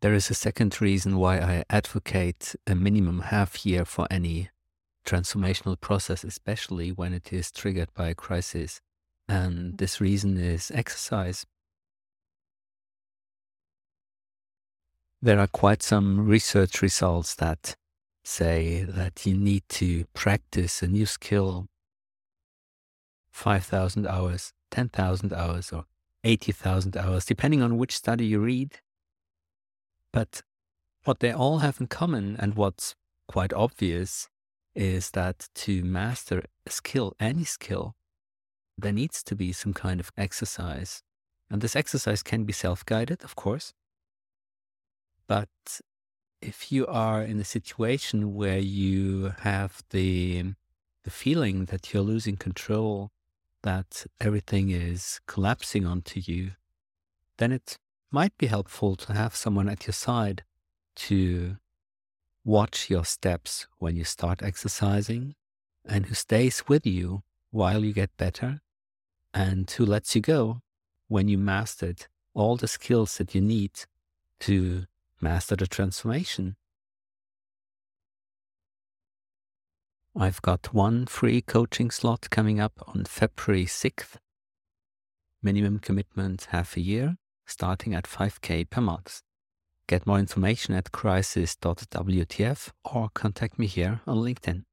There is a second reason why I advocate a minimum half year for any transformational process, especially when it is triggered by a crisis. And mm-hmm. this reason is exercise. There are quite some research results that say that you need to practice a new skill 5,000 hours, 10,000 hours, or 80,000 hours, depending on which study you read. But what they all have in common, and what's quite obvious, is that to master a skill, any skill, there needs to be some kind of exercise. And this exercise can be self guided, of course. But if you are in a situation where you have the, the feeling that you're losing control, that everything is collapsing onto you, then it might be helpful to have someone at your side to watch your steps when you start exercising and who stays with you while you get better and who lets you go when you mastered all the skills that you need to master the transformation. I've got one free coaching slot coming up on February 6th. Minimum commitment half a year, starting at 5k per month. Get more information at crisis.wtf or contact me here on LinkedIn.